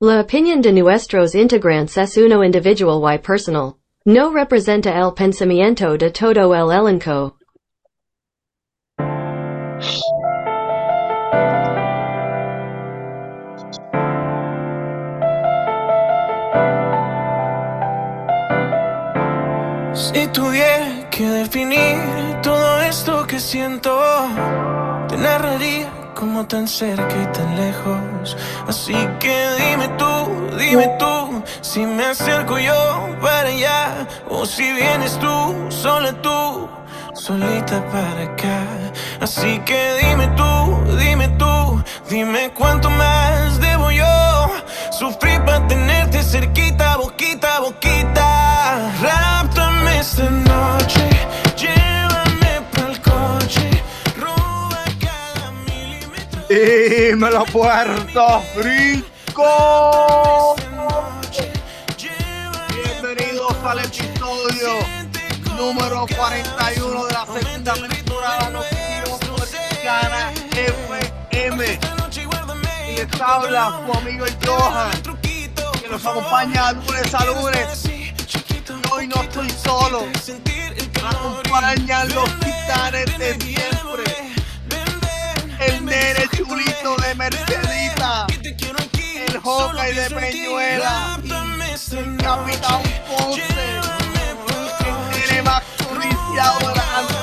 La opinión de nuestros integrantes es uno individual y personal. No representa el pensamiento de todo el elenco. Si tuviera que definir todo esto que siento, te narraría como tan cerca y tan lejos. Así que dime tú, dime tú, si me acerco yo para allá, o si vienes tú, sola tú, solita para acá. Así que dime tú, dime tú, dime cuánto más debo yo sufrir para tenerte cerquita, boquita, boquita. Ráptame esta noche, milímetro. Dímelo, Puerto Rico. Bienvenidos al episodio número 41 de la segunda temporada de FM. y Y les habla su amigo Johan, que nos acompaña lunes a lunes. Y hoy no estoy solo. Me acompañan los titanes de siempre. El nene chulito de Mercedita. El Hawkeye de Peñuela. El Capitán Ponce. El nene más codiciado de las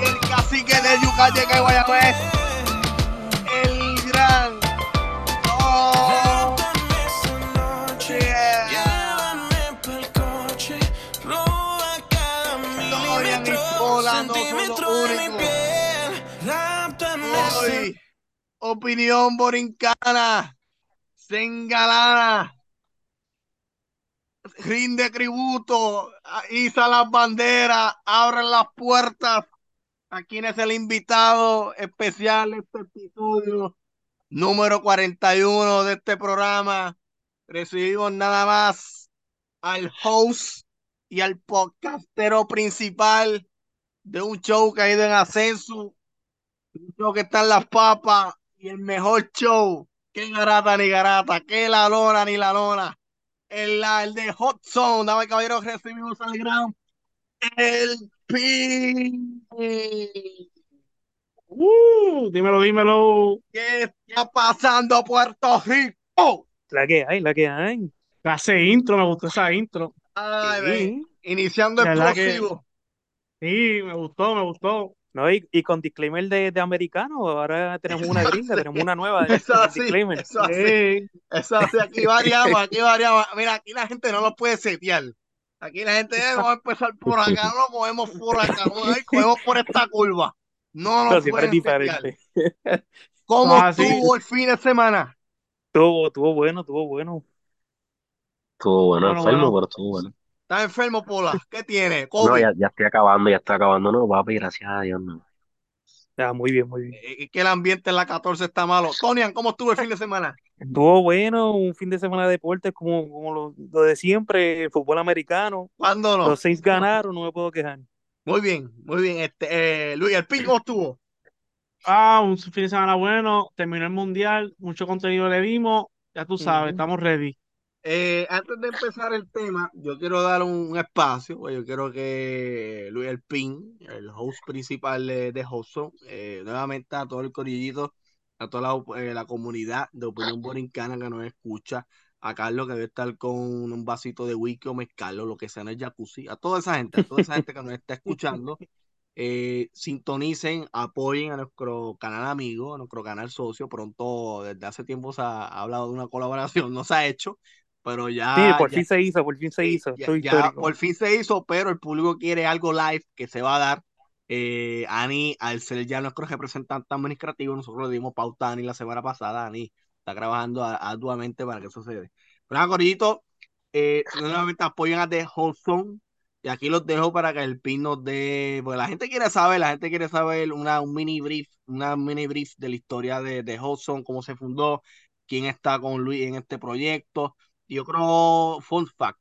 Y el cacique de Yucaye que Guayabés. El gran. Oh, yeah. Y opinión borincana, se engalana, rinde tributo, iza las banderas, abre las puertas. ¿A quién es el invitado especial de este episodio número 41 de este programa? Recibimos nada más al host y al podcastero principal de un show que ha ido en ascenso, un show que está en las papas y el mejor show, que garata ni garata, que la lona ni la lona, el, la- el de Hot Zone, dame caballero, recibimos al gran El Pi. Uh, dímelo, dímelo. ¿Qué está pasando Puerto Rico? La que hay, la que hay. Clase intro, me gustó esa intro. Ay, Sí. iniciando que- explosivo. Sí, me gustó, me gustó. No, y, y con disclaimer de, de americano, ahora tenemos una gringa, tenemos una nueva de, Eso así, disclaimer. eso así. Sí. Eso así, aquí variamos, aquí variamos. Mira, aquí la gente no lo puede setear. Aquí la gente, eh, vamos a empezar por acá, no lo cogemos por acá, no, cogemos por esta curva. No lo siempre es pueden setear. diferente. ¿Cómo Ah, sí. estuvo el fin de semana? Tuvo, tuvo bueno, tuvo bueno. Estuvo bueno, Bueno, enfermo, bueno. pero estuvo bueno. ¿Estás enfermo, Pola? ¿Qué tiene? No, ya, ya estoy acabando, ya estoy acabando. No, papi, gracias a Dios, no. Ya, muy bien, muy bien. Eh, que el ambiente en la 14 está malo. Tonian, ¿cómo estuvo el fin de semana? Estuvo bueno, un fin de semana de deportes como, como lo, lo de siempre, el fútbol americano. ¿Cuándo no? Los seis ganaron, no me puedo quejar. Muy bien, muy bien. Este, eh, Luis, ¿el pin cómo estuvo? Ah, un fin de semana bueno. Terminó el mundial, mucho contenido le dimos. Ya tú sabes, estamos ready. Eh, antes de empezar el tema, yo quiero dar un, un espacio, pues yo quiero que Luis El Pin, el host principal de, de eh, nuevamente a todo el corillito, a toda eh, la comunidad de Opinión Borincana que nos escucha, a Carlos que debe estar con un vasito de whisky o mezcal o lo que sea en el jacuzzi, a toda esa gente, a toda esa gente que nos está escuchando, sintonicen, apoyen a nuestro canal amigo, a nuestro canal socio. Pronto, desde hace tiempo se ha hablado de una colaboración, no se ha hecho, pero ya, Sí, por ya- fin se hizo, por fin se hizo. ya- por fin se hizo, pero el público quiere algo live que se va a dar. Eh, Ani, al ser ya nuestro representante administrativo, nosotros le dimos pauta a Ani la semana pasada. Ani está trabajando arduamente para que eso se dé. Pero Corillito, Eh, nuevamente apoyan a The Hudson. Y aquí los dejo para que el pin nos dé. Porque la gente quiere saber, la gente quiere saber una, un mini brief, una mini brief de la historia de, de Hudson, cómo se fundó, quién está con Luis en este proyecto. Y yo creo, fun fact,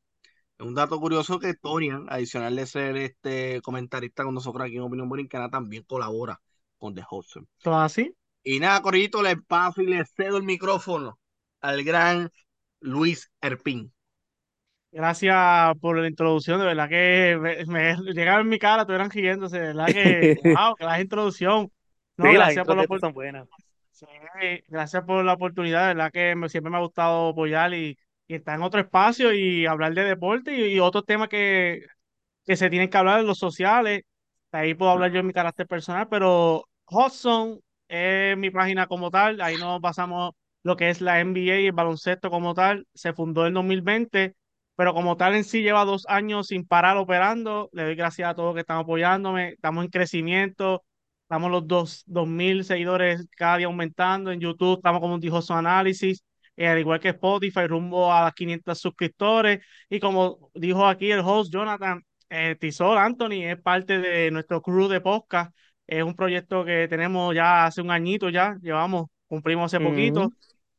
es un dato curioso que Torian, adicional de ser este comentarista con nosotros aquí en Opinión Borincana, también colabora con The Hudson. ¿Todo así? Y nada, Corillito, le paso y le cedo el micrófono al gran Luis Erpín. Gracias por la introducción, de verdad que me, me llegaba en mi cara, estuvieran riéndose, de verdad que, wow, que la introducción. No, Sí, gracias por la oportunidad. Sí, gracias por la oportunidad, de verdad que me- siempre me ha gustado apoyar y, y estar en otro espacio y hablar de deporte y, y otros temas que, que se tienen que hablar en los sociales. Ahí puedo hablar yo en mi carácter personal, pero Hudson es mi página como tal. Ahí nos basamos lo que es la NBA y el baloncesto como tal. Se fundó en 2020, pero como tal en sí lleva dos años sin parar operando. Le doy gracias a todos que están apoyándome. Estamos en crecimiento. Estamos los dos, 2.000 seguidores cada día aumentando. En YouTube estamos como un Hudson Análisis. Eh, al igual que Spotify, rumbo a las 500 suscriptores. Y como dijo aquí el host Jonathan, eh, Anthony es parte de nuestro crew de podcast. Es un proyecto que tenemos ya hace un añito ya, llevamos, cumplimos hace poquito. Ujú.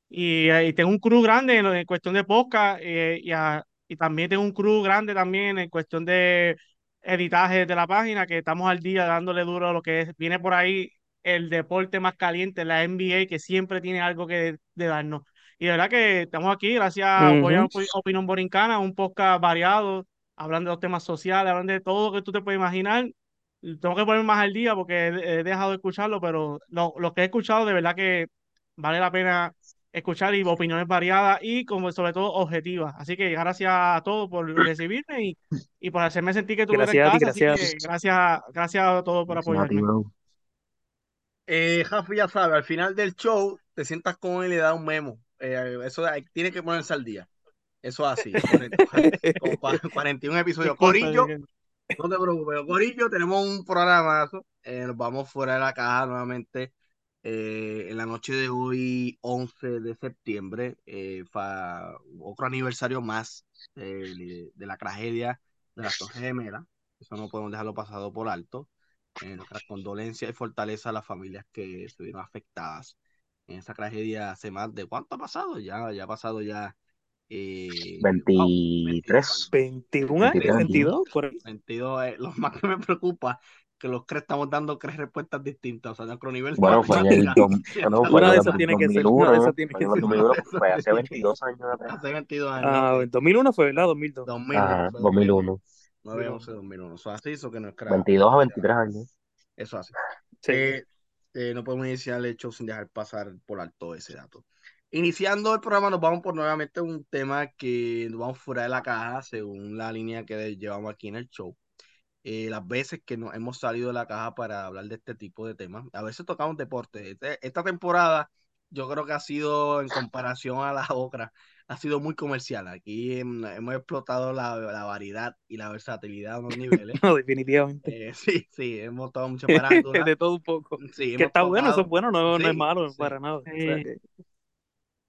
Y, eh, y tengo un crew grande en, en cuestión de podcast eh, y, a- y también tengo un crew grande también en cuestión de editaje de la página, que estamos al día dándole duro a lo que es, viene por ahí el deporte más caliente, la NBA, que siempre tiene algo que de darnos. Y de verdad que estamos aquí, gracias a. Opi- Opinión Borincana, un podcast variado, hablando de los temas sociales, hablando de todo lo que tú te puedes imaginar. Tengo que ponerme más al día porque he, dejado de escucharlo, pero lo, lo que he escuchado de verdad que vale la pena escuchar y opiniones variadas y como sobre todo objetivas. Así que gracias a todos por recibirme y, y por hacerme sentir que en Gracias casa. Así gracias a que gracias, gracias a todos por apoyarme. Eh, Jafi ya sabe, al final del show te sientas con él y le das un memo. Eh, eso hay- tiene que ponerse al día. Eso es así. 40 como cua- 41 episodios. Corillo, no te preocupes. Corillo, tenemos un programazo. Eh, nos vamos fuera de la caja nuevamente eh, en la noche de hoy, 11 de septiembre. eh, fa- otro aniversario más eh, de, de la tragedia de las Torres Gemelas. Eso no podemos dejarlo pasado por alto. Eh, nuestras condolencias y fortaleza a las familias que estuvieron afectadas en esa tragedia hace más de cuánto ha pasado ya ya ha pasado ya eh, wow, 23. 21 años, 23 años. 22, por ahí. 22 eh, lo más que me preocupa que los tres estamos dando tres respuestas distintas o sea nuestro nivel Bueno, fue en el, Una en de esas tiene que ser, una de 2001, esas tiene fue que ser. 2001, Eso fue hace sí. 22 años atrás. hace 22 años Ah, ok. en 2001 fue, ¿verdad? 2002. 2001 Ajá, fue 2001. 9 11 2001 eso así eso que nuestra 22 a 23 años. eso así Sí. Eh, eh, no podemos iniciar el show sin dejar pasar por alto ese dato. Iniciando el programa, nos vamos por nuevamente un tema que nos vamos fuera de la caja, según la línea que llevamos aquí en el show. Eh, las veces que nos hemos salido de la caja para hablar de este tipo de temas, a veces tocamos deporte. Este- esta temporada, yo creo que ha sido, en comparación a la otra, ha sido muy comercial. Aquí em, hemos explotado la, la variedad y la versatilidad a unos niveles. No, definitivamente. Eh, sí, sí, hemos tocado mucha farándula. De todo un poco. Sí, Que está bueno, eso es bueno, no, no es malo sí. para nada. O sea Sí. que-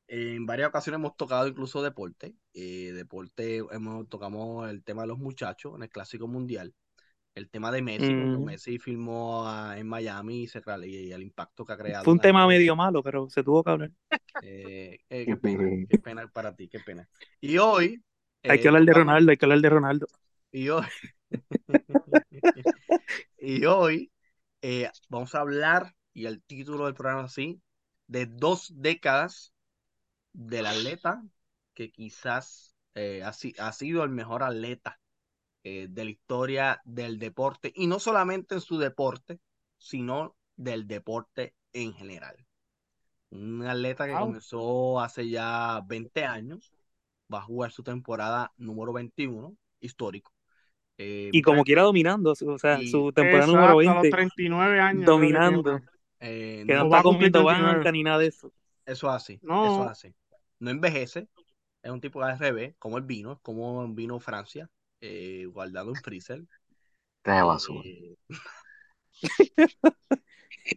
En varias ocasiones hemos tocado incluso deporte. Eh, deporte, hemos tocamos el tema de los muchachos en el Clásico Mundial. El tema de Messi, cuando Ujú. Messi filmó a- en Miami y, se, y el impacto que ha creado. Fue un tema medio malo, pero se tuvo que hablar. Eh, eh, qué pena, qué pena para ti, qué pena. Y hoy. Hay eh, que hablar de Ronaldo, hay que hablar de Ronaldo. Y hoy. y hoy eh, vamos a hablar, y el título del programa es así, de dos décadas del atleta que quizás eh, ha, ha sido el mejor atleta eh, de la historia del deporte, y no solamente en su deporte, sino del deporte en general. Un atleta que Wow. comenzó hace ya 20 años, va a jugar su temporada número 21, histórico. Eh, Y como mucha quiera dominando, o sea, Y- su temporada Exacto, número a los 20, 39 años. creo que tiene. dominando, eh, que no- no va a está comiendo 39. banca ni nada de eso. Eso así, No. eso así. No envejece, es un tipo de RB, como el vino, como el vino Francia, eh, guardado en freezer. De basura. Eh,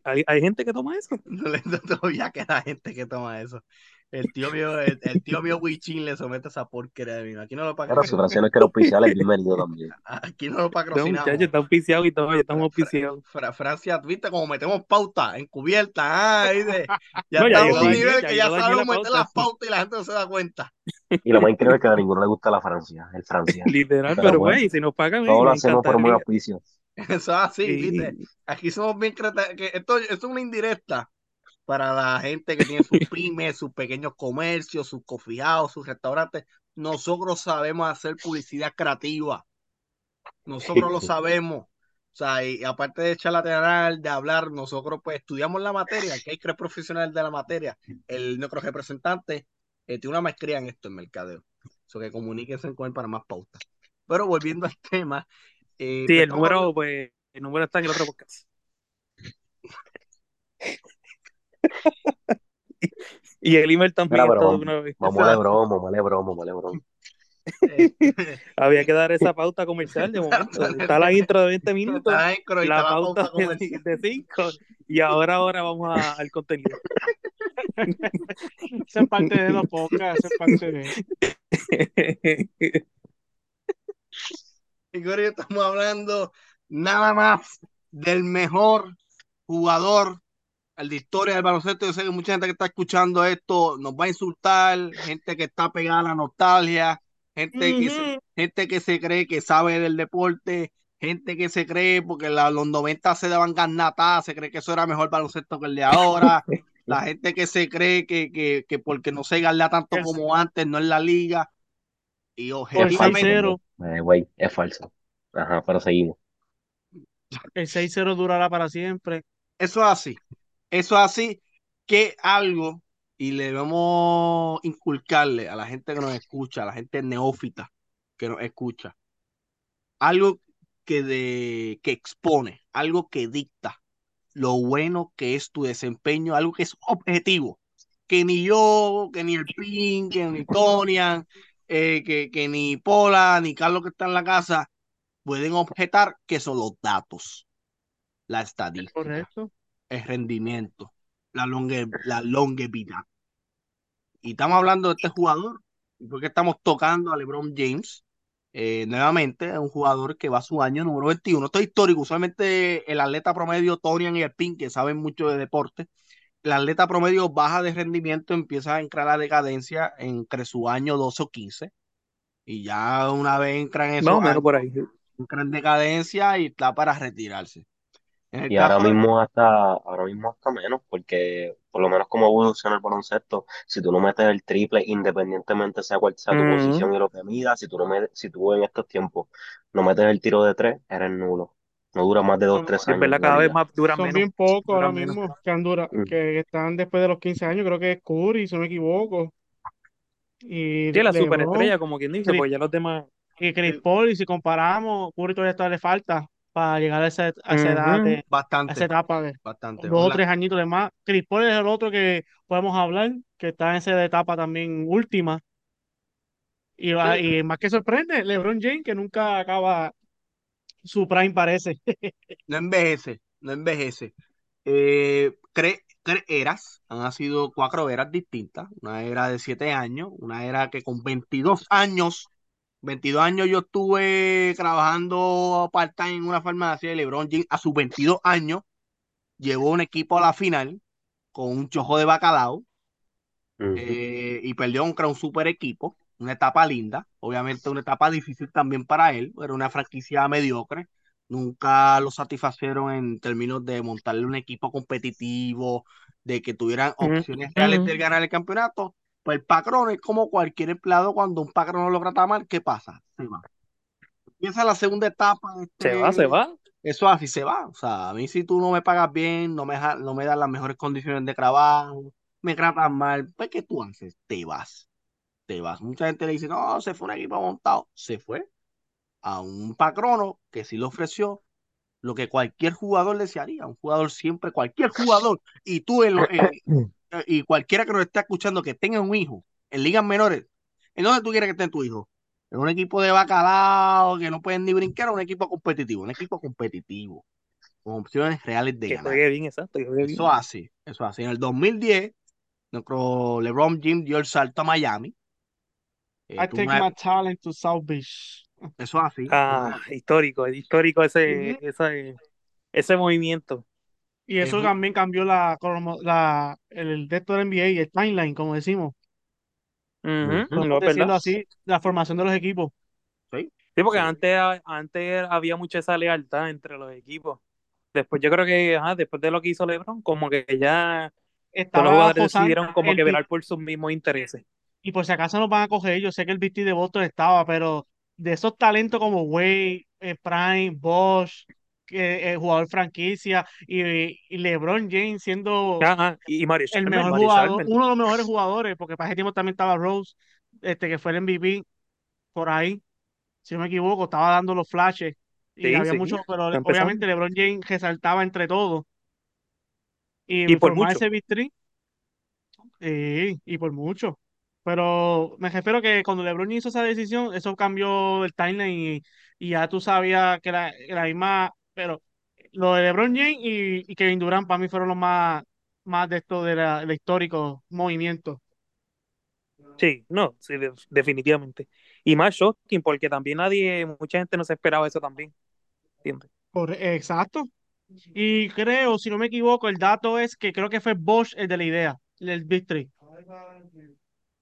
Hay, hay gente que toma eso. No le- no, todavía queda gente que toma eso. El tío mío, el, el tío mío Wichín le somete esa porquería de vino. Aquí no lo Pero si patrocinamos. Francia no quiere auspiciar, es bienvenido también. Aquí no lo No, patrocinamos. muchachos, está auspiciado y todo, ya estamos auspiciados. Fra- Francia, viste como metemos pauta encubierta. Ah, ¿viste? Ya No, ya estamos llegó a un nivel ya que ya la sabemos meter las pautas y la gente no se da cuenta. Y lo más increíble es que a ninguno le gusta la Francia, el Francia. Literal, Pero güey, si nos pagan, todo lo hacemos por muy auspicio. Eso es así, ¿viste? Sí. Aquí somos bien que esto, esto es una indirecta para la gente que tiene sus pymes, sus pequeños comercios, sus house, sus restaurantes. Nosotros sabemos hacer publicidad creativa. Nosotros lo sabemos. O sea, y aparte de charlatanar, de hablar, nosotros pues estudiamos la materia, que hay tres profesionales de la materia. El nuestro representante eh, tiene una maestría en esto, en mercadeo. So que comuníquense con él para más pautas. Pero volviendo al tema, eh, Sí, pues, el hablando- número, pues, el número está en el otro podcast. Y el email también Mira, pero vamos, una vez. vamos a Lebron, vamos a Lebron, vamos a Lebron. eh, Había que dar esa pauta comercial de momento. Está la intro de 20 minutos, la pauta de 5 y ahora, ahora vamos a- al contenido. Esa es parte de los podcasts, esa es parte de... Y Cory, estamos hablando nada más del mejor jugador de la historia del baloncesto. Yo sé que mucha gente que está escuchando esto nos va a insultar, gente que está pegada a la nostalgia, gente que gente que se cree que sabe del deporte, gente que se cree porque la- los 90 se daban garnatadas, se cree que eso era mejor baloncesto que el de ahora. La gente que se cree que, que, que porque no se gana tanto como antes, no es la liga. Y el objetivamente, 6-0, eh, güey, es falso. Ajá, pero seguimos. el 6-0 durará para siempre. Eso es así. Eso es así que algo, y le debemos inculcarle a la gente que nos escucha, a la gente neófita que nos escucha, algo que, de, que expone, algo que dicta lo bueno que es tu desempeño, algo que es objetivo, que ni yo, que ni el PIN, que ni Tonian, eh, que, que ni Pola, ni Carlos que está en la casa, pueden objetar que son los datos, la estadística Correcto. el rendimiento, la, longe, la longevidad. Y estamos hablando de este jugador, porque estamos tocando a LeBron James. Eh, nuevamente, es un jugador que va a su año número 21. Esto es histórico. Usualmente el atleta promedio, Torian y el Pin, que saben mucho de deporte, el atleta promedio baja de rendimiento, empieza a entrar a la decadencia entre su año 12 o 15. Y ya una vez entran en Más o esos menos años, por ahí. en decadencia y está para retirarse. En el Y ahora caso de- mismo hasta, ahora mismo hasta menos, porque por lo menos como evoluciona el baloncesto, si tú no metes el triple, independientemente sea cual sea tu Ujú. posición y lo que midas, si tú no me- si tú en estos tiempos no metes el tiro de tres, eres nulo. No dura más de dos, Son- tres Es años verdad, en la cada vez liga. más dura Son menos. bien pocos ahora menos. mismo que, han dura- Mm. que están después de los 15 años, creo que es Curry, si no me equivoco. Y Sí, la LeBron superestrella, como quien dice, Chris- pues ya los demás. y Chris Paul, y si comparamos, Curry todavía está, le falta para llegar a esa, a esa edad, a esa etapa de bastante. dos o tres añitos de más. Chris Paul es el otro que podemos hablar, que está en esa etapa también última. Y, va- y más que sorprende, LeBron James, que nunca acaba su prime, parece. no envejece, no envejece. Eh, cre- eras, han sido cuatro eras distintas. Una era de siete años, una era que con 22 años, 22 años yo estuve trabajando part-time en una farmacia de LeBron James a sus 22 años llevó un equipo a la final con un chojo de bacalao eh, y perdió contra un super equipo. Una etapa linda, obviamente una etapa difícil también para él. Era una franquicia mediocre. Nunca lo satisfacieron en términos de montarle un equipo competitivo, de que tuvieran opciones reales de ganar el campeonato. Pues el patrón es como cualquier empleado, cuando un patrón no lo trata mal, ¿qué pasa? Se va. Empieza la segunda etapa de Se este, va, se va. eso así se va. O sea, a mí si tú no me pagas bien, no me, no me das las mejores condiciones de trabajo, me tratas mal, pues ¿qué tú haces? Te vas. Te vas. Mucha gente le dice, no, se fue un equipo montado. Se fue a un patrono que sí le ofreció lo que cualquier jugador desearía. Un jugador siempre, cualquier jugador. Y tú, en lo- eh, y cualquiera que nos esté escuchando que tenga un hijo en ligas menores, ¿en dónde tú quieres que esté tu hijo? En un equipo de bacalao que no pueden ni brincar, o un equipo competitivo, un equipo competitivo. con opciones reales de Que ganar. juegue bien, exacto, que juegue bien. Eso así, eso así. En el 2010, nuestro LeBron James dio el salto a Miami. Eh, I take my talent to South Beach. eso así. Ah, histórico, histórico ese, ese, ese movimiento. Y eso también cambió la, la, el de esto del NBA y el timeline, como decimos. No decirlo verdad. así, la formación de los equipos. Sí. Sí, porque Sí. antes, antes había mucha esa lealtad entre los equipos. Después yo creo que, ajá, después de lo que hizo LeBron, como que ya todos los Estaba jugadores Fosan, decidieron como el que velar por sus mismos intereses. y por si acaso nos van a coger, yo sé que el BT de Boston estaba, pero de esos talentos como Wade, eh, Prime, Bosch, eh, jugador franquicia, y, y LeBron James siendo Ajá, y, y Mario el mejor Mario jugador, uno de los mejores jugadores, porque para ese tiempo también estaba Rose, este que fue el MVP por ahí, si no me equivoco, estaba dando los flashes y Sí, había sí, muchos, pero obviamente. LeBron James resaltaba entre todos y, Y por mucho. ese victory, sí, y por mucho. Pero me refiero que cuando LeBron hizo esa decisión, eso cambió el timeline y, y ya tú sabías que la, la misma, pero lo de LeBron James y, y Kevin Durant para mí fueron los más, más de esto de la, del histórico movimiento. Sí, no, sí, de- definitivamente. Y más shocking, porque también nadie, mucha gente no se esperaba eso también. ¿Entiendes? Corre- exacto. Y creo, si no me equivoco, el dato es que creo que fue Bosch el de la idea, el victory.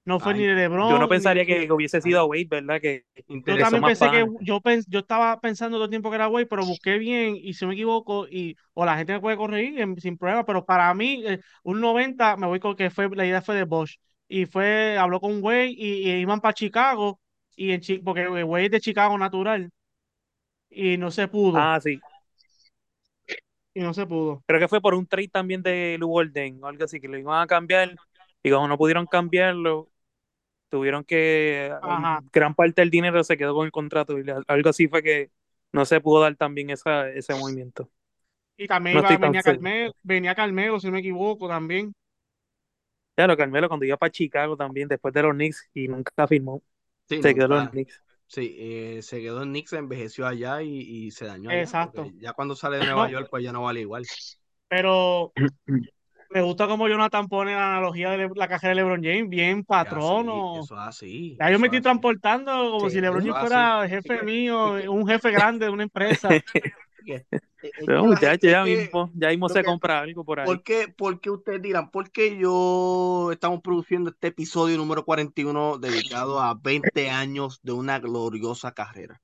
No fue Ay, ni de Yo LeBron no pensaría que hubiese sido a Wade, ¿verdad? Que Yo también pensé que yo pens- yo estaba pensando todo el tiempo que era Wade, pero busqué bien y si me equivoco y o la gente me puede corregir en- sin problema, pero para mí eh, un 90 me voy con que fue la idea fue de Bosch y fue habló con Wade y, y iban para Chicago y en porque Wade es de Chicago natural y no se pudo Ah, sí. y no se pudo. Creo que fue por un trade también de Lou Golden o algo así, que lo iban a cambiar. Y como no pudieron cambiarlo, tuvieron que. Ajá. Gran parte del dinero se quedó con el contrato. Y algo así fue que no se pudo dar también esa, ese movimiento. Y también No iba, venía. Carmelo, venía Carmelo, si no me equivoco, también. Claro, Carmelo cuando iba para Chicago también, después de los Knicks, y nunca firmó, Sí, se quedó en los Knicks. sí, eh, se quedó en Knicks, envejeció allá y, y se dañó. Exacto. Ya cuando sale de Nueva. York, pues ya no vale igual. Pero me gusta como Jonathan pone la analogía de la carrera de LeBron James, bien patrono. Eso es así. Ya yo me estoy así. transportando como Sí, si LeBron James es fuera jefe mío, un jefe grande de una empresa. Pero muchachos, gente- ya mismo, ya mismo se que- compra algo por ahí. ¿Por qué, por qué ustedes dirán? ¿Por qué yo estamos produciendo este episodio número 41 dedicado a 20 años de una gloriosa carrera?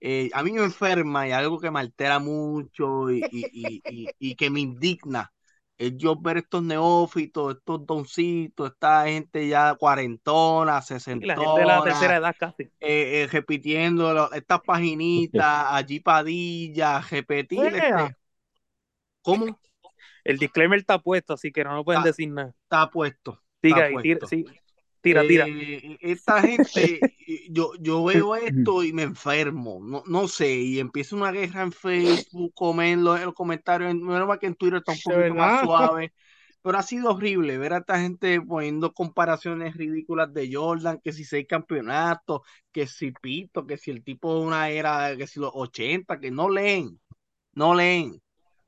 Eh, a mí me enferma y algo que me altera mucho y, y- y- y- y que me indigna es yo ver estos neófitos, estos doncitos, esta gente ya cuarentona, Y la gente de la sesentona, tercera edad casi. eh, eh, repitiendo lo- estas paginitas, allí Padilla, repetir este. ¿Cómo? El disclaimer está puesto, así que no nos pueden decir nada. Está puesto. Siga está ahí, tira, puesto. sí, tira, tira. Eh, esta gente, eh, yo, yo veo esto y me enfermo, no, no sé, y empieza una guerra en Facebook, comen los, en los comentarios, mal que en Twitter está un poquito más suave, pero ha sido horrible ver a esta gente poniendo comparaciones ridículas de Jordan, que si seis campeonatos, que si Pito, que si el tipo de una era, que si los 80, que no leen, no leen,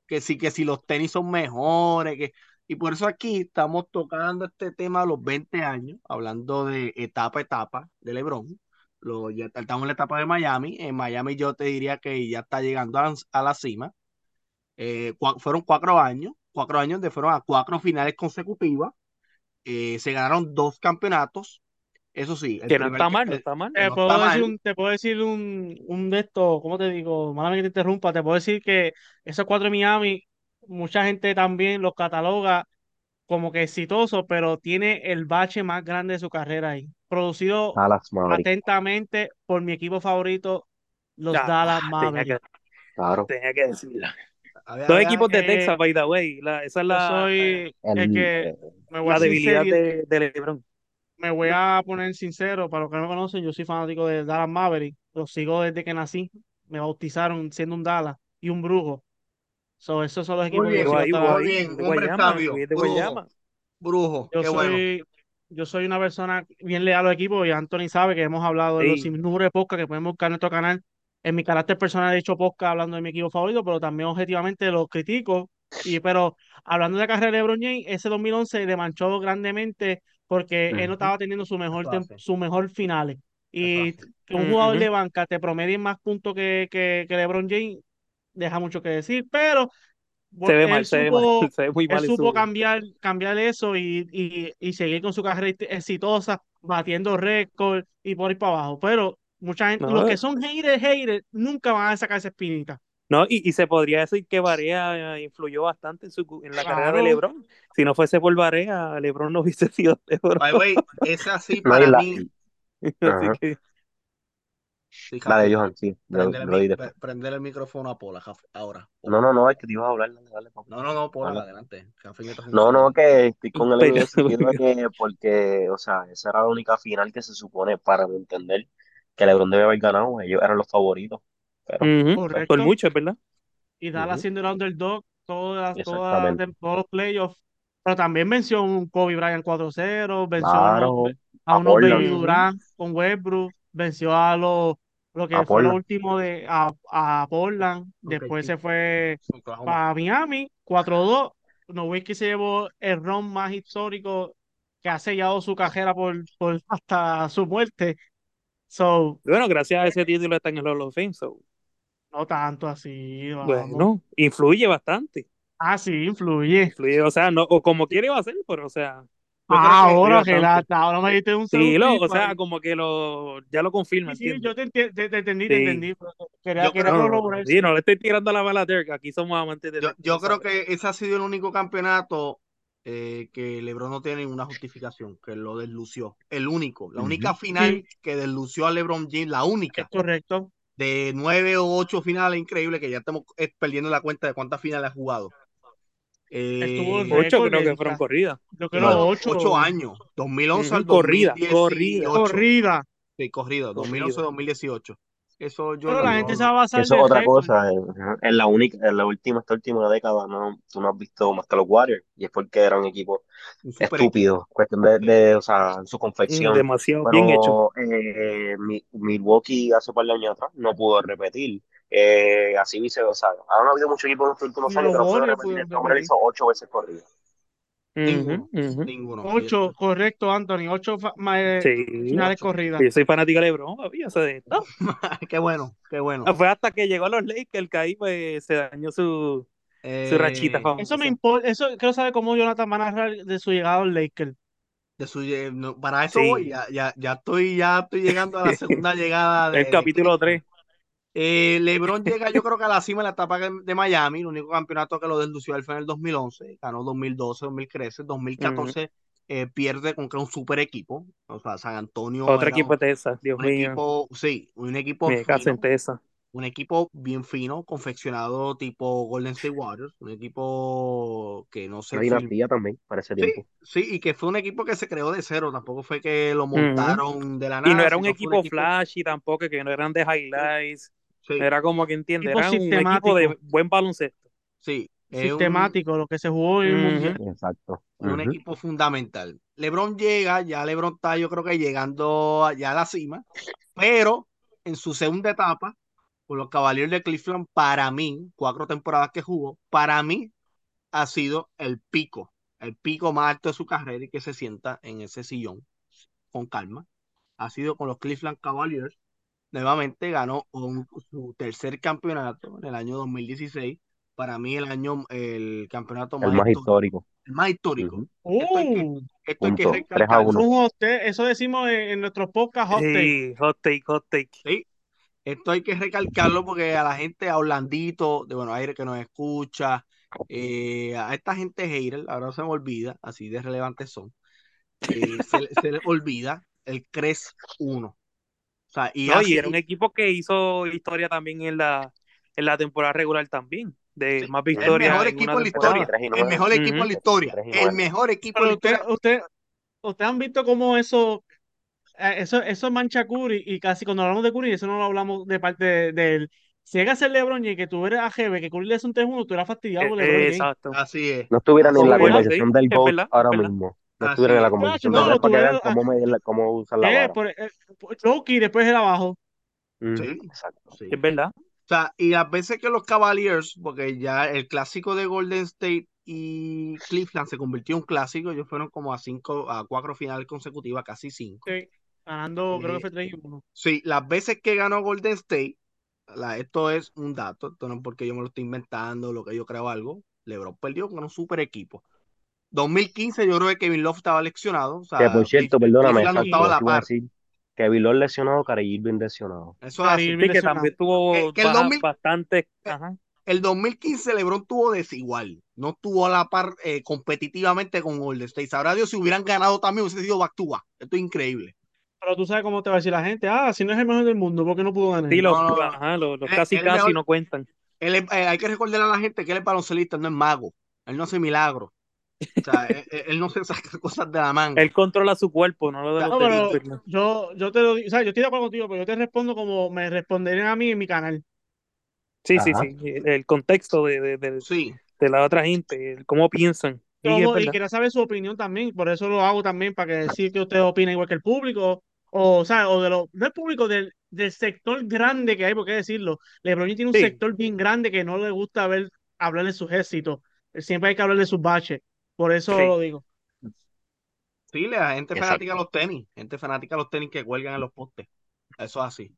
que si, que si los tenis son mejores, que y por eso aquí estamos tocando este tema a los 20 años, hablando de etapa a etapa de LeBron. Lo, ya estamos en la etapa de Miami. En Miami yo te diría que ya está llegando a, la- a la cima. Eh, cua- fueron cuatro años, cuatro años de fueron a cuatro finales consecutivas. Eh, se ganaron dos campeonatos. Eso sí, Que no está mal, no el- está mal. Te no puedo está decir mal. un, te puedo decir un, un de estos, ¿cómo te digo? Mala que te interrumpa, te puedo decir que esos cuatro de Miami, mucha gente también los cataloga como que exitosos, pero tiene el bache más grande de su carrera ahí. Producido Dallas Mavericks, atentamente por mi equipo favorito, los Ah, Dallas tenía Mavericks. que, claro. tenía que decirlo. Ver, a Dos ver, equipos de eh, Texas, by the way. La- esa es la, soy el El- que me voy a la debilidad de, de LeBron. me voy a poner sincero, para los que no me conocen, yo soy fanático de Dallas Maverick, los sigo desde que nací, me bautizaron siendo un Dallas y un brujo. So, esos son los equipos Muy que yo ahí, muy bien, de hombre Guayama, sabio, de brujo. Guayama. Brujo, Yo qué bueno. soy, yo soy una persona bien leal al equipo y Anthony sabe que hemos hablado de los sinnúmeros de podcast que pueden buscar en nuestro canal. en mi carácter personal he hecho podcast hablando de mi equipo favorito, pero también objetivamente lo critico. Y, pero hablando de la carrera de LeBron James, ese 2011 le manchó grandemente porque él no estaba teniendo su mejor, su mejor finales. Y que un jugador de banca te promedie más puntos que, que, que LeBron James, deja mucho que decir, pero Se ve él mal, se ve mal, supo, se ve muy él mal en supo su... cambiar, cambiar eso y, y, y seguir con su carrera ex- exitosa, batiendo récord y por ahí para abajo. Pero mucha gente, los No, que son haters, haters, nunca van a sacar esa espinita. no, y, y se podría decir que Barea eh, influyó bastante en, su, en la carrera de Claro. LeBron. Si no fuese por Barea, LeBron no hubiese sido LeBron. By way, esa sí No, y para mí. Así que, Sí, Dale, Jafi, Johan, sí. Prender el, después. prender micrófono a Pola, ahora. No, no, no, es que te ibas a hablar. Dale, dale, papi. No, no, no, Pola, Dale. adelante. No, no, que estoy con él en Pero- el sentido de que, porque, o sea, esa era la única final que se supone, para mi entender, que LeBron debe haber ganado. Ellos eran los favoritos. Pero, Ujú. Por mucho, es verdad. Y Dallas Ujú. siendo el underdog todas, todas, Exactamente. todos los playoffs. Pero también venció a un Kobe Bryant 4-0, venció claro, a unos, a a unos Baby Portland. Durant con Westbrook, venció a los lo que A fue lo Portland. último de a, a Portland, después se fue para Miami 4-2. Nowitzki se llevó el ron más histórico que ha sellado su carrera por, por hasta su muerte. So, Bueno, gracias a ese título está en el Hall of Fame. so, no tanto así, vamos. Bueno, influye bastante. Ah, sí, influye. Influye, o sea, no, o como quiere va a ser, pero o sea, Que ahora que la, ahora me diste un Sí, lo, o sea, ahí. como que lo, ya lo confirma, Sí, yo te, enti- te, te entendí, te Sí. entendí. pero Quería, Yo quería creo- No, sí, no le estoy tirando la bala a Dirk, aquí somos amantes de Yo, yo creo que ese ha sido el único campeonato eh, que LeBron no tiene ninguna justificación, que lo deslució. El único, la única final que deslució a LeBron James, la Es única, correcto. de nueve o ocho finales, increíble, que ya estamos eh, perdiendo la cuenta de cuántas finales ha jugado. Estuvo Eh, en Ocho creo que fueron corridas. Yo creo bueno, ocho. ocho años, 2011 al Ujú, corrida, 2018. Corrida. Sí, corrido, 2011 2018. Eso yo Pero no- la no- gente no- se va a basar Eso es otra récord. cosa. En, en la única, en la última, esta última década, no, tú no has visto más que los Warriors. Y es porque eran equipos un super estúpidos. Cuestión de, de, o sea, en su confección. Demasiado bien hecho. Pero eh, Mi- Milwaukee hace un par de años atrás no pudo repetir. Eh, así vice, o sea, han habido muchos equipos en estos últimos años los que no Warriors repetir. repetir. hizo ocho veces corrido. Ninguno, Ujú, ujú. ninguno. Ocho, correcto, Anthony. Ocho eh, Sí. finales corridas. Yo soy fanático de LeBron, papi, o sea, de- no. qué bueno, qué bueno. Fue hasta que llegó a los Lakers que ahí pues, se dañó su, su rachita Eh, famosa. Eso me importa. Eso quiero saber cómo Jonathan va a narrar de su llegada al Lakers. de su, eh, no, para eso Sí. voy, ya, ya, ya estoy, ya estoy llegando a la segunda llegada de, El capítulo de 3. Eh, LeBron llega, yo creo que a la cima de la etapa de Miami. El único campeonato que lo deslució él fue en el 2011. Ganó 2012, 2013. 2014 eh, pierde contra un super equipo. O sea, San Antonio. Otro era equipo de Texas, Dios un mío. equipo, sí, un equipo Me caso fino, en Texas. un equipo bien fino, confeccionado tipo Golden State Warriors, un equipo que no se Una fil- dinastía también, para ese Sí, tiempo. sí, y que fue un equipo que se creó de cero, tampoco fue que lo montaron de la nada. Y no era un equipo flashy tampoco, que no eran de highlights. Sí, Era como que entiende, era un equipo sistemático. de buen baloncesto. sí, es un- Sistemático, lo que se jugó en el. Mundial. Exacto. Un equipo fundamental. LeBron llega, ya LeBron está, yo creo que llegando ya a la cima, pero en su segunda etapa, con los Cavaliers de Cleveland, para mí, cuatro temporadas que jugó, para mí ha sido el pico, el pico más alto de su carrera y que se sienta en ese sillón con calma. Ha sido con los Cleveland Cavaliers. Nuevamente ganó un- su tercer campeonato en el año 2016. Para mí, el año, el campeonato El más, más histórico, histórico. el más histórico. Esto hay que- Uh, Esto hay que Punto. 3 a recalcarlo. 1. un hot take, eso decimos en, en nuestros podcasts hot take. Sí, hot take, hot take. Sí, esto hay que recalcarlo porque a la gente, a Orlandito de Buenos Aires que nos escucha, eh, a esta gente hater, ahora no se me olvida, así de relevantes son, eh, se, le- se les olvida el CRES 1. O sea, y, No, así- y era un equipo que hizo historia también en la, en la temporada regular también. De Sí, más el victorias mejor en equipo en la historia, 3 y el 9. mejor equipo en Ujú. la historia, 3 y el 9. mejor equipo en Pero la usted, historia. usted, ustedes han visto cómo eso, eh, eso, eso mancha a Curry y casi cuando hablamos de Curry, eso no lo hablamos de parte de, de él. Si llega a ser LeBron James, que tú eres AGB, que Curry le hace un 3-1, tú eras fastidiado por Eh, LeBron exacto. Así es. No estuviera ni en la es. conversación del es verdad, ahora es mismo. No estuviera en la conversación No, para que vean tuvieron- cómo, medir la- cómo usar la Eh, vara. por, eh, por Loki, después el abajo. Mm, Sí, Exacto. sí. Es verdad. O sea, y las veces que los Cavaliers, porque ya el clásico de Golden State y Cleveland se convirtió en un clásico, ellos fueron como a cinco, a cuatro finales consecutivas, casi cinco. Sí, ganando, creo que fue 3 y 1. Sí, las veces que ganó Golden State, la- esto es un dato, esto no es porque yo me lo estoy inventando, lo que yo creo algo. LeBron perdió con un super equipo. 2015 yo creo que Kevin Love estaba leccionado, o sea, Que por cierto, perdóname, no exacto, estaba a la par. decir que Vilor lesionado, Kyrie Irving lesionado. Eso es así. Que lesionado. también tuvo Que- que el bajas 2000 bastante. Ajá. El 2015 LeBron tuvo desigual, no tuvo a la par eh, competitivamente con Golden State. Sabrá Dios si hubieran ganado también, hubiese sido back to back. Esto es increíble. Pero tú sabes cómo te va a decir la gente. Ah, si no es el mejor del mundo, ¿por qué no pudo ganar? Sí, los, No, no, no. ajá, los, los Él- casi casi mejor- no cuentan. Es- eh, hay que recordarle a la gente que él es baloncelista, no es mago. Él no hace milagros. O sea, él, no se saca cosas de la manga. Él controla su cuerpo, no lo de los No, yo, yo te lo digo, o sea, yo estoy de acuerdo contigo, pero yo te respondo como me responderían a mí en mi canal. Sí, sí, Ajá. sí. El contexto de, de, de, Sí, de la otra gente, el cómo piensan. Y Como- quería saber su opinión también, por eso lo hago también, para que decir que usted opina igual que el público, o, o sea, o de lo, no el público, del, del sector grande que hay, por qué decirlo. LeBron James tiene un Sí. sector bien grande que no le gusta ver hablar de sus éxitos, siempre hay que hablar de sus baches, por eso Sí. lo digo. sí, la gente Exacto. fanática a los tenis. Gente fanática a los tenis que cuelgan en los postes. Eso es así.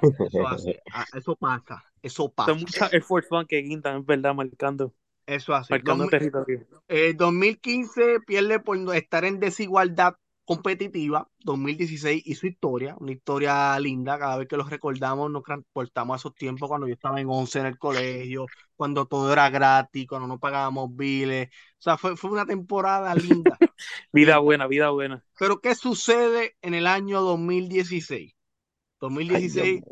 Eso es así. Ah, Eso pasa. Eso pasa. Son muchas Air Force One que guindan, es verdad, marcando, Eso es así. marcando Dos- territorio. Eh, 2015 pierde por estar en desigualdad competitiva. 2016 hizo historia, una historia linda. Cada vez que los recordamos, nos transportamos a esos tiempos cuando yo estaba en 11 en el colegio, cuando todo era gratis, cuando no pagábamos biles. O sea, fue, fue una temporada linda. Vida buena, vida buena. Pero, ¿qué sucede en el año 2016? 2016,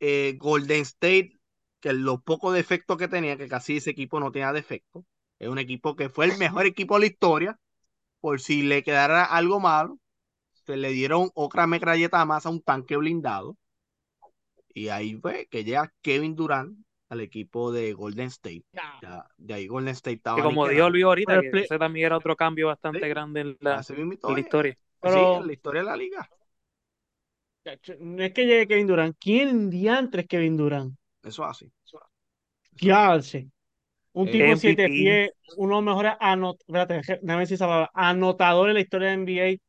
eh, Golden State, que los pocos defectos que tenía, que casi ese equipo no tenía defectos, es un equipo que fue el mejor equipo de la historia, por si le quedara algo malo, se le dieron otra metralleta más a un tanque blindado, y ahí fue que llega Kevin Durant al equipo de Golden State. Ya, de ahí Golden State estaba Que como dijo. Luis ahorita, que ese también era otro cambio bastante Sí. grande en la, en historia. Sí, en la historia de la liga. No es que llegue Kevin Durant, ¿quién diantre es Kevin Durant? Eso es así. ¿Qué hace? Un tipo de siete MVP. pies, uno de los mejores anotadores de la historia de NBA,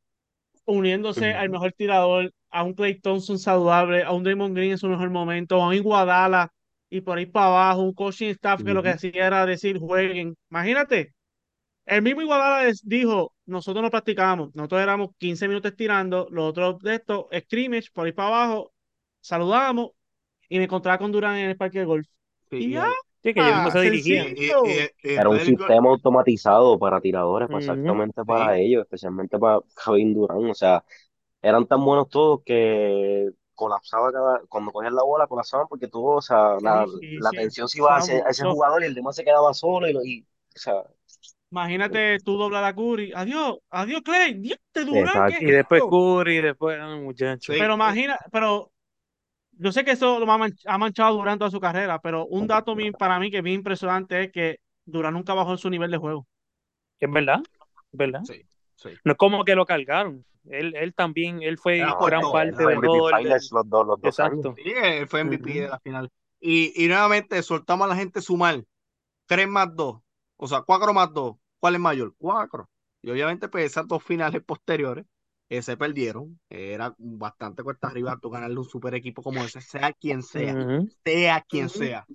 uniéndose al mejor tirador, a un Klay Thompson saludable, a un Draymond Green en su mejor momento, a un Iguadala y por ahí para abajo, un coaching staff que lo que hacía era decir jueguen. Imagínate, el mismo Iguadala dijo, nosotros no practicábamos, nosotros éramos 15 minutos tirando, los otros de esto, scrimmage, por ahí para abajo, saludábamos y me encontraba con Durán en el parque de golf. Sí, Y ya, Sí, que ellos Ah, no se y- dirigían. sencillo. y- y- y Era un gol- sistema automatizado para tiradores, exactamente para Sí. ellos, especialmente para Kevin Durant. O sea, eran tan buenos todos que colapsaba cada, cuando cogían la bola, colapsaban porque todo, o sea, la, atención se iba eso hacia, a ese jugador y el demás se quedaba solo y, o sea, Imagínate tú doblar a Curry. Adiós, adiós, Clay. Dios te Durán. ¿qué Y es después? Curry, y después, ah, muchacho. Sí. Pero imagina, pero yo sé que eso lo ha manch- ha manchado Durán toda su carrera, pero un dato bien- para mí que es bien impresionante es que Durán nunca bajó en su nivel de juego. Es verdad, es verdad. Sí, sí. No es como que lo cargaron. Él, él también, él fue no, gran parte era de todo. el- Finals los dos, los dos años. Exacto. Sí, él fue MVP Ujú. de la final. Y, y nuevamente soltamos a la gente sumar. 3 más 2. O sea, 4 más 2. ¿Cuál es mayor? 4. Y obviamente, pues esas dos finales posteriores eh, se perdieron. Era bastante cuesta arriba tú ganarle un super equipo como ese, sea quien sea. Sea quien sea.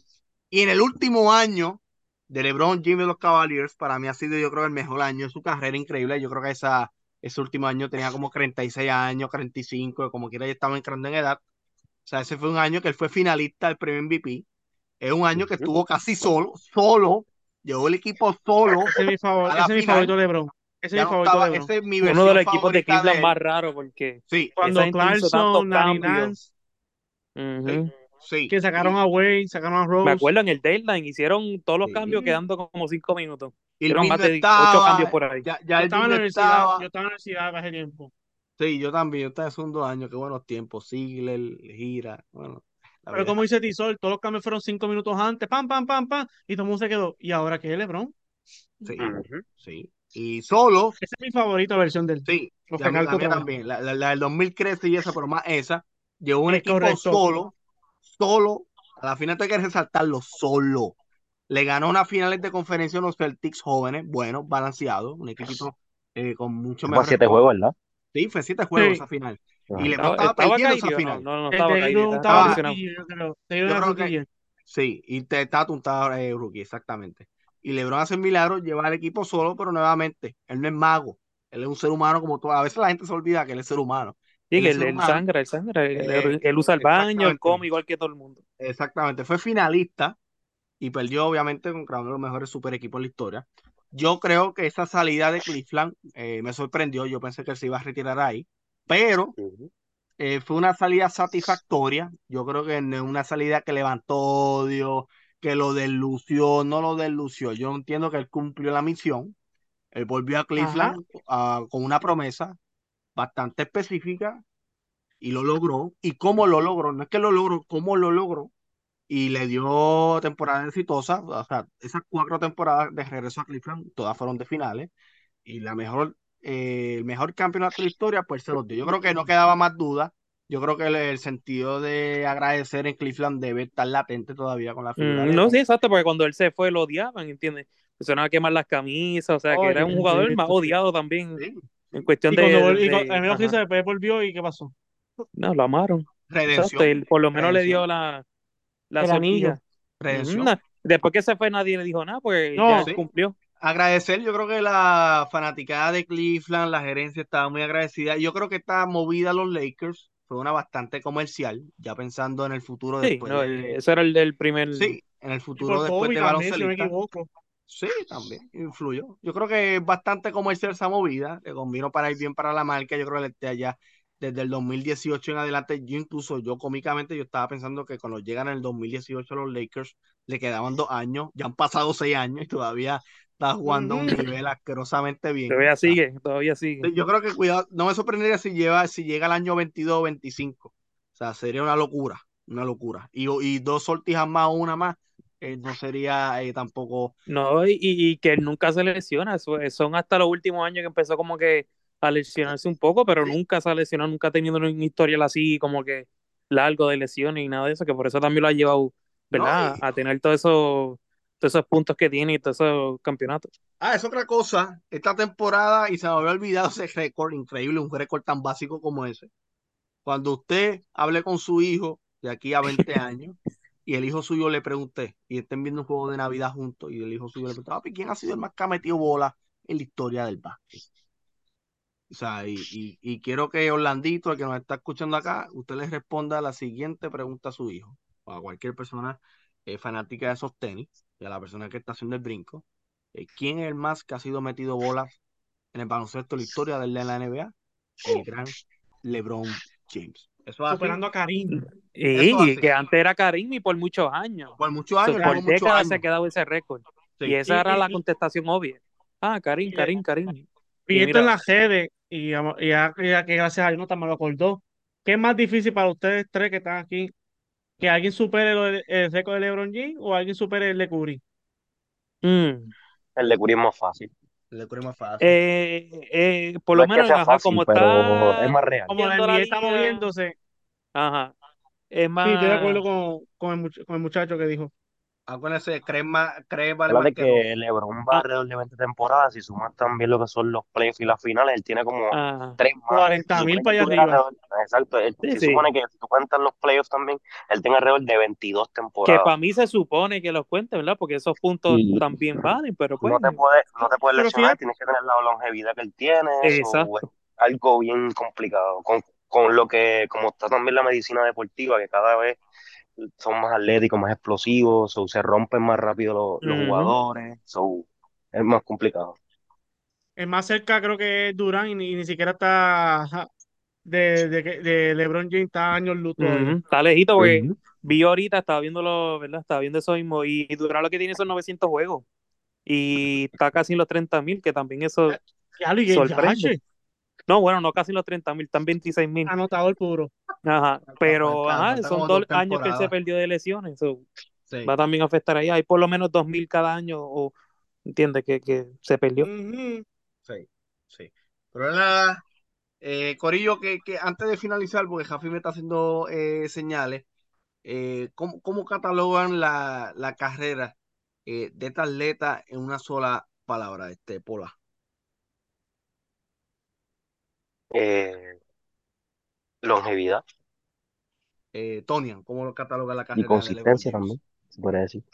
Y en el último año de LeBron James de los Cavaliers, para mí ha sido, yo creo, el mejor año de su carrera increíble. Yo creo que esa, ese último año tenía como 36 años, 45, como quiera, ya estaba entrando en edad. O sea, ese fue un año que él fue finalista del premio MVP. Es un año que estuvo casi solo, solo, llevó el equipo solo. Ese es mi, favor, ese es mi favorito LeBron. Ese es mi favorito estaba, de ese es mi Uno de los equipos de de Cleveland él. más raro porque Sí, Cuando Clarkson, Ujú. sí. que sacaron a Wayne, sacaron a Me Rose. acuerdo en el deadline hicieron todos los Sí. cambios quedando como cinco minutos. Irving Hicieron más de ocho estaba, cambios por ahí. ya, ya Yo estaba en la universidad, estaba. yo estaba en la universidad ese tiempo. Sí, yo también, yo estaba en segundo año, qué buenos tiempos, Ziegler, gira, bueno, Pero verdad. como dice Tisol, todos los cambios fueron cinco minutos antes, pam, pam, pam, pam, y todo el mundo se quedó. ¿Y ahora qué es LeBron? Sí, sí. Y solo, Esa es mi favorita versión del. sí, la, recalco la mía también, la, la, la del 2013 y esa, pero más esa. llevó un Es equipo correcto. solo, solo, a la final hay que resaltarlo, solo. Le ganó unas finales de conferencia a unos Celtics jóvenes, buenos, balanceados, un equipito eh, con mucho Fue mejor siete juego. juegos, ¿verdad? Sí, fue siete juegos Sí. esa final. Y LeBron Estaba, estaba estaba perdiendo esa caído, no, final. no, no El estaba caído, estaba estaba rookie, yo creo. Que sí, y te estaba eh, rookie, exactamente. Y LeBron hace el milagro, lleva al equipo solo, pero nuevamente, él no es mago. Él es un ser humano como todo. A veces la gente se olvida que él es ser humano. Sí, Él él, ser él humano. sangra, él sangra, él, Eh, él- él usa el baño, él come igual que todo el mundo. Exactamente, fue finalista y perdió obviamente contra uno de los mejores super equipos en la historia. Yo creo que esa salida de Cleveland eh, me sorprendió, yo pensé que él se iba a retirar ahí, pero eh, fue una salida satisfactoria, yo creo que no es una salida que levantó odio, que lo deslució, no lo deslució, yo entiendo que él cumplió la misión, él volvió a. Cleveland ah, con una promesa bastante específica y lo logró, y cómo lo logró, no es que lo logró, cómo lo logró, y le dio temporada exitosa. O sea, esas cuatro temporadas de regreso a Cleveland, todas fueron de finales. Y la mejor, eh, el mejor campeonato de la historia, pues se los dio. Yo creo que no quedaba más duda. Yo creo que el, el sentido de agradecer en Cleveland debe estar latente todavía con la figura Mm, no, sí, exacto, porque cuando él se fue lo odiaban, ¿entiendes? Empezaron a quemar las camisas, o sea, que era un jugador más sí. odiado también Sí, en cuestión Y de, cuando de, y cu- de- el menos risa después volvió y ¿qué pasó? No, lo amaron. Exacto, redención, él por lo menos le dio la, la. Ujú, redención. Después que se fue nadie le dijo nada, porque ya No, Sí. cumplió. Agradecer, yo creo que la fanaticada de Cleveland, la gerencia estaba muy agradecida. Yo creo que esta movida a los Lakers fue una bastante comercial, ya pensando en el futuro Sí, después no, de, ese era el, el primer. sí, en el futuro por después de si baloncelista. Sí, también influyó. Yo creo que es bastante comercial esa movida, le convino para ir bien para la marca. Yo creo que desde allá, desde el 2018 en adelante, yo incluso, yo cómicamente, yo estaba pensando que cuando llegan en el 2018 los Lakers, le quedaban dos años, ya han pasado seis años y todavía está jugando a un nivel asquerosamente bien. Todavía sigue, todavía sigue. yo creo que cuidado, no me sorprendería si lleva, si llega al año 22 o 25. O sea, sería una locura, una locura. Y, y dos sortijas más o una más, eh, no sería eh, tampoco No, y, y que nunca se lesiona. eso- Son hasta los últimos años que empezó como que a lesionarse un poco, pero Sí. nunca se ha lesionado, nunca ha tenido un historial así como que largo de lesiones y nada de eso, que por eso también lo ha llevado, No, ¿verdad? y- A tener todos esos, todos esos puntos que tiene y todos esos campeonatos. Ah, es otra cosa. Esta temporada, y se me había olvidado ese récord increíble, un récord tan básico como ese. Cuando usted hable con su hijo de aquí a 20 años y el hijo suyo le pregunte y estén viendo un juego de Navidad juntos y el hijo suyo le pregunte, papi, ¿quién ha sido el más que ha metido bola en la historia del básquet? O sea, y, y- y quiero que Orlandito, el que nos está escuchando acá, usted le responda la siguiente pregunta a su hijo o a cualquier persona eh, fanática de esos tenis, y a la persona que está haciendo el brinco. eh, ¿quién es el más que ha sido metido bolas en el baloncesto de la historia de la NBA? El gran LeBron James. Eso es así. Superando a Karim. Y que antes era Karim y por muchos años. Por muchos So, años, por tuvo muchos décadas se ha quedado ese récord. Sí. Y esa Y- era y- la y- contestación obvia. Ah, Karim, Karim, Karim. Y Y esto mira, en las redes, y, ya- y ya, ya que gracias a Dios no me lo acordó. ¿Qué es más difícil para ustedes tres que están aquí? ¿Que alguien supere lo de- el récord de LeBron James o alguien supere el de Curry? mm, El de Curry es más fácil. Le ocurre más fácil. eh, eh, por No lo es que menos, ajá, fácil, como está es más real. Como la NBA está moviéndose. ajá, es Sí, estoy de acuerdo más, con, con, el, much- con el muchacho que dijo. Acuérdense, creen más, creen vale de que que LeBron va ah, alrededor de 20 temporadas, si sumas también lo que son los playoffs y las finales, él tiene como ah, tres más. 40 Se mil para que allá arriba. exacto, él- sí, se sí. supone que si tú cuentas los playoffs también, él tiene alrededor de 22 Que temporadas. para mí se supone que los cuente, ¿verdad? Porque esos puntos Y también valen, pero pues, no te puedes, no te puedes lesionar, tienes que tener la longevidad que él tiene, exacto. algo bien complicado. Con, con lo que, como está también la medicina deportiva, que cada vez son más atléticos, más explosivos, so, se rompen más rápido los, jugadores, so, es más complicado. el más cerca creo que es Durán y ni, ni siquiera está de, de, que- de LeBron James, está años. Ujú, Está lejito porque Ujú. vi ahorita, estaba viéndolo, ¿verdad? Estaba viendo eso mismo y Durán lo que tiene son 900 juegos y está casi en los 30 mil, que también eso Ya, sorprende. No, bueno, no casi en los 30 mil, están 26 mil. anotador puro. Ajá, pero ajá, son dos dos años que él se perdió de lesiones, so, Sí. va también a afectar ahí. Hay por lo menos 2 mil cada año, o entiende que, que se perdió. Sí, sí. Pero nada, Eh, Corillo, que, que antes de finalizar, porque Jafi me está haciendo eh, señales, eh, ¿cómo, cómo catalogan la, la carrera eh, de esta atleta en una sola palabra, este, Pola? Eh, longevidad Eh, Tonian, ¿cómo lo cataloga la y carrera LeBron consistencia también, se podría decir.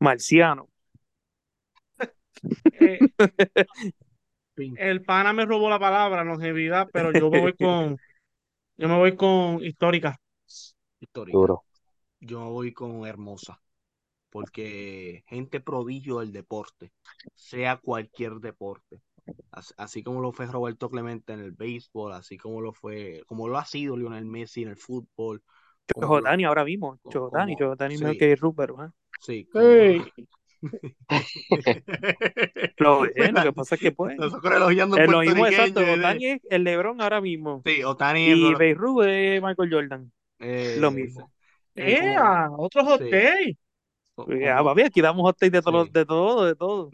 Marciano. Eh, el pana me robó la palabra, longevidad, pero yo me voy con, yo me voy con histórica. histórica. Duro. Yo me voy con Hermosa, porque gente prodigio del deporte, sea cualquier deporte. As- Así como lo fue Roberto Clemente en el béisbol, así como lo fue, como lo ha sido Lionel Messi en el fútbol. Chojotani ahora mismo. es mejor sí. que Rupert. ¿eh? Sí, Lo es, lo que pasa es que pues. Nosotros elogiando Es en lo mismo exacto. Otani es el LeBron ahora mismo. Sí, Otani Y es- Beirut es Michael Jordan. eh, lo mismo. eh. Otro hot Sí. take. papi, aquí damos hot take de, todo, Sí. de todo, de todo.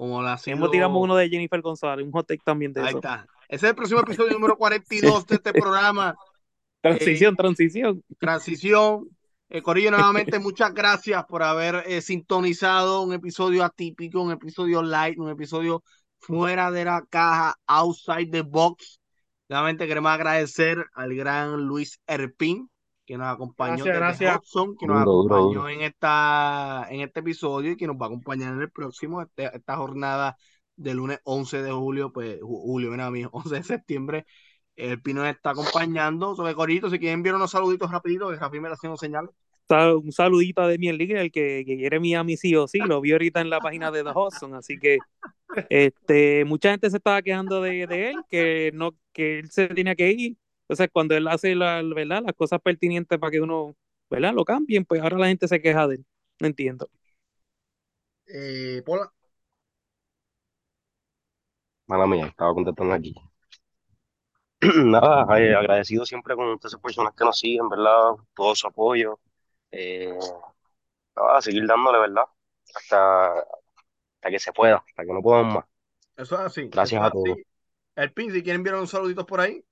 Como la sido- Hemos tirado uno de Jennifer González, un hot take también de Ahí eso. está. Ese es el próximo episodio número 42 de este programa. Transición, transición. transición. Eh, Corillo, nuevamente muchas gracias por haber eh, sintonizado un episodio atípico, un episodio light, un episodio fuera de la caja, outside the box. Nuevamente queremos agradecer al gran Luis Erpin, que nos acompañó Gracias, desde gracias. Hudson, que nos Duro, acompañó duro. en esta en este episodio y que nos va a acompañar en el próximo, este- esta jornada de lunes 11 de julio, pues ju- julio, mira, mi 11 de septiembre. El Pino está acompañando. Sobre Corito, si quieren enviar unos saluditos rapiditos, que Rafi me está haciendo señales. Un saludito de Miel League, el que, que quiere Miami sí o sí, lo vi ahorita en la página de The Hudson, así que este, mucha gente se estaba quejando de, de él, que no, que él se tenía que ir. Entonces, cuando él hace la, ¿verdad? las cosas pertinentes para que uno ¿verdad? lo cambien, pues ahora la gente se queja de él. No entiendo. Eh, Pola. Mala mía, estaba contestando aquí. Nada, eh, agradecido siempre con todas esas personas que nos siguen, ¿verdad? Todo su apoyo. Eh, nada, a seguir dándole, ¿verdad? Hasta, hasta que se pueda, hasta que no podamos más. Eso es así. Gracias eso es a todos. así. El Pin, si quieren enviar unos saluditos por ahí.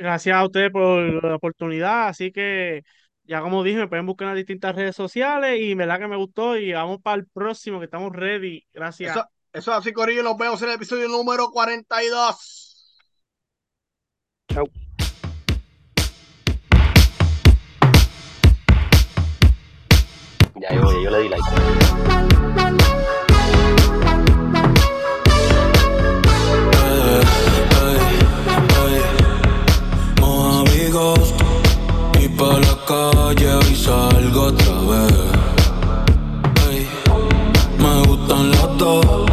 Gracias a ustedes por la oportunidad. Así que, ya como dije, me pueden buscar en las distintas redes sociales y me la que me gustó. Y vamos para el próximo, que estamos ready. Gracias. Eso, eso es así, Corillo. Nos vemos en el episodio número 42. Chau. Ya yo, ya yo le di like. calle y salgo otra vez. Me gustan las dos